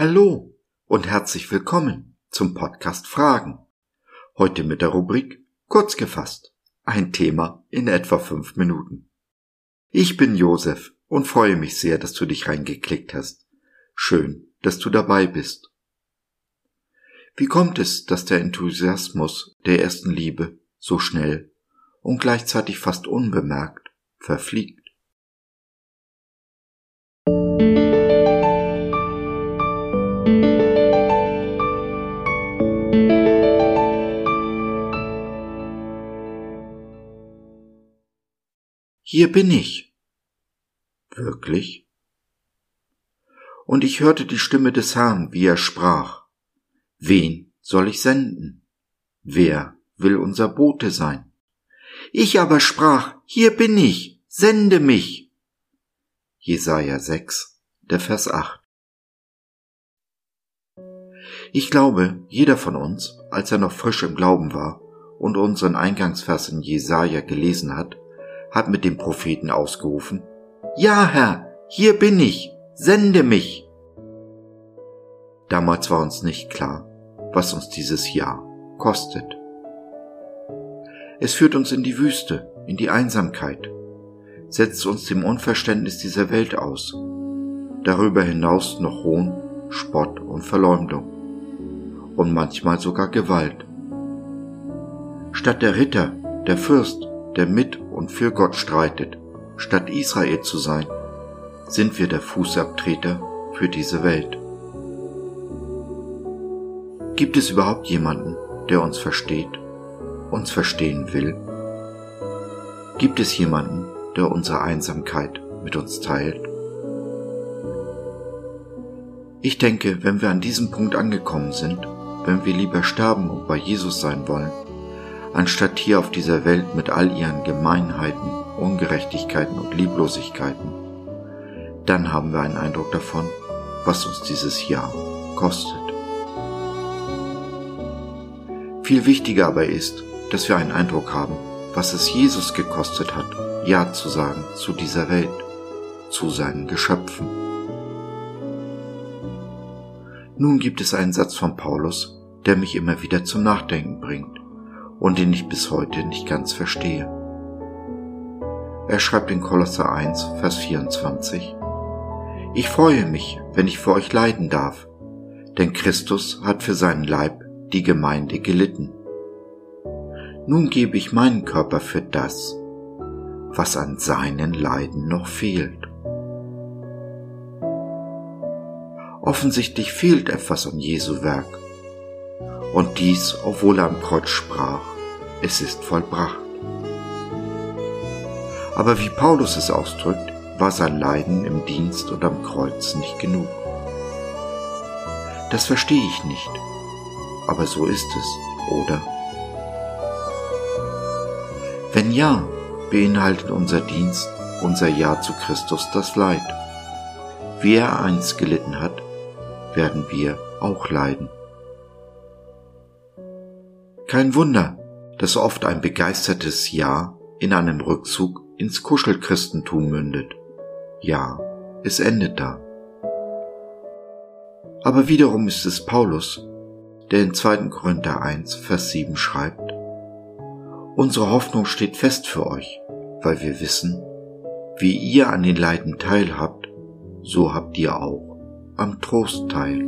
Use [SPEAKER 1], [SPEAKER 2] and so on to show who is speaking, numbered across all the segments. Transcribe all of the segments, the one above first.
[SPEAKER 1] Hallo und herzlich willkommen zum Podcast Fragen. Heute mit der Rubrik Kurz gefasst. Ein Thema in etwa fünf Minuten. Ich bin Josef und freue mich sehr, dass du dich reingeklickt hast. Schön, dass du dabei bist. Wie kommt es, dass der Enthusiasmus der ersten Liebe so schnell und gleichzeitig fast unbemerkt verfliegt? Hier bin ich. Wirklich? Und ich hörte die Stimme des Herrn, wie er sprach. Wen soll ich senden? Wer will unser Bote sein? Ich aber sprach, hier bin ich, sende mich. Jesaja 6, der Vers 8. Ich glaube, jeder von uns, als er noch frisch im Glauben war und unseren Eingangsvers in Jesaja gelesen hat, hat mit dem Propheten ausgerufen, Ja, Herr, hier bin ich, sende mich. Damals war uns nicht klar, was uns dieses Ja kostet. Es führt uns in die Wüste, in die Einsamkeit, setzt uns dem Unverständnis dieser Welt aus, darüber hinaus noch Hohn, Spott und Verleumdung und manchmal sogar Gewalt. Statt der Ritter, der Fürst, der mit und für Gott streitet, statt Israel zu sein, sind wir der Fußabtreter für diese Welt. Gibt es überhaupt jemanden, der uns versteht, uns verstehen will? Gibt es jemanden, der unsere Einsamkeit mit uns teilt? Ich denke, wenn wir an diesem Punkt angekommen sind, wenn wir lieber sterben und bei Jesus sein wollen, anstatt hier auf dieser Welt mit all ihren Gemeinheiten, Ungerechtigkeiten und Lieblosigkeiten, dann haben wir einen Eindruck davon, was uns dieses Jahr kostet. Viel wichtiger aber ist, dass wir einen Eindruck haben, was es Jesus gekostet hat, Ja zu sagen zu dieser Welt, zu seinen Geschöpfen. Nun gibt es einen Satz von Paulus, der mich immer wieder zum Nachdenken bringt und den ich bis heute nicht ganz verstehe. Er schreibt in Kolosser 1, Vers 24, Ich freue mich, wenn ich für euch leiden darf, denn Christus hat für seinen Leib die Gemeinde gelitten. Nun gebe ich meinen Körper für das, was an seinen Leiden noch fehlt. Offensichtlich fehlt etwas an Jesu Werk und dies, obwohl er am Kreuz sprach, es ist vollbracht. Aber wie Paulus es ausdrückt, war sein Leiden im Dienst und am Kreuz nicht genug. Das verstehe ich nicht, aber so ist es, oder? Wenn ja, beinhaltet unser Dienst, unser Ja zu Christus das Leid. Wie er einst gelitten hat, werden wir auch leiden. Kein Wunder, dass oft ein begeistertes Ja in einem Rückzug ins Kuschelchristentum mündet. Ja, es endet da. Aber wiederum ist es Paulus, der in 2. Korinther 1, Vers 7 schreibt, Unsere Hoffnung steht fest für euch, weil wir wissen, wie ihr an den Leiden teilhabt, so habt ihr auch am Trost teil.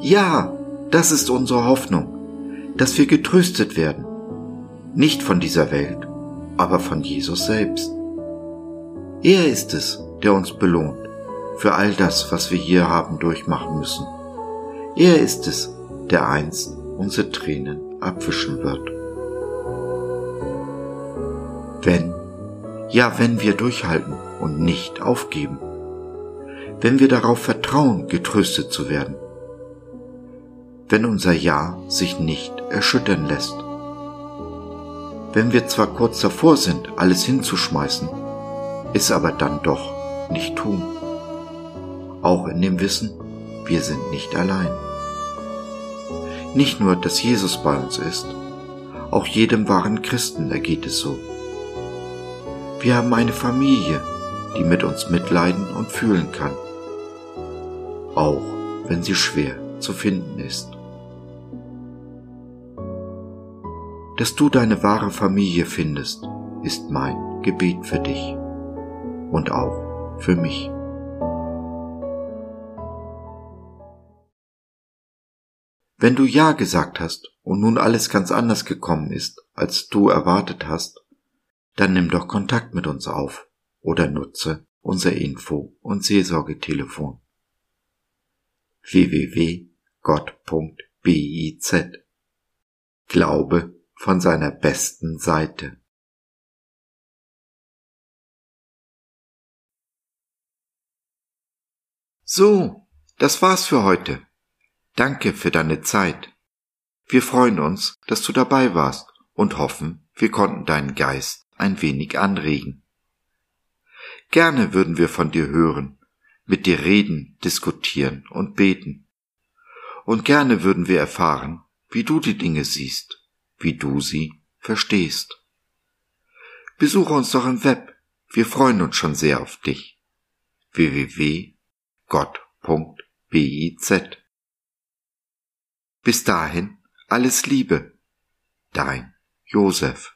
[SPEAKER 1] Ja, das ist unsere Hoffnung dass wir getröstet werden, nicht von dieser Welt, aber von Jesus selbst. Er ist es, der uns belohnt für all das, was wir hier haben durchmachen müssen. Er ist es, der einst unsere Tränen abwischen wird. Wenn, ja wenn wir durchhalten und nicht aufgeben, wenn wir darauf vertrauen, getröstet zu werden, wenn unser Ja sich nicht erschüttern lässt. Wenn wir zwar kurz davor sind, alles hinzuschmeißen, es aber dann doch nicht tun. Auch in dem Wissen, wir sind nicht allein. Nicht nur, dass Jesus bei uns ist, auch jedem wahren Christen ergeht es so. Wir haben eine Familie, die mit uns mitleiden und fühlen kann. Auch wenn sie schwer zu finden ist. Dass du deine wahre Familie findest, ist mein Gebet für dich und auch für mich. Wenn du Ja gesagt hast und nun alles ganz anders gekommen ist, als du erwartet hast, dann nimm doch Kontakt mit uns auf oder nutze unser Info- und Seelsorgetelefon www.gott.biz Glaube von seiner besten Seite. So, das war's für heute. Danke für deine Zeit. Wir freuen uns, dass du dabei warst und hoffen, wir konnten deinen Geist ein wenig anregen. Gerne würden wir von dir hören, mit dir reden, diskutieren und beten. Und gerne würden wir erfahren, wie du die Dinge siehst, wie du sie verstehst. Besuche uns doch im Web, wir freuen uns schon sehr auf dich. www.gott.biz bis dahin alles Liebe, dein Josef.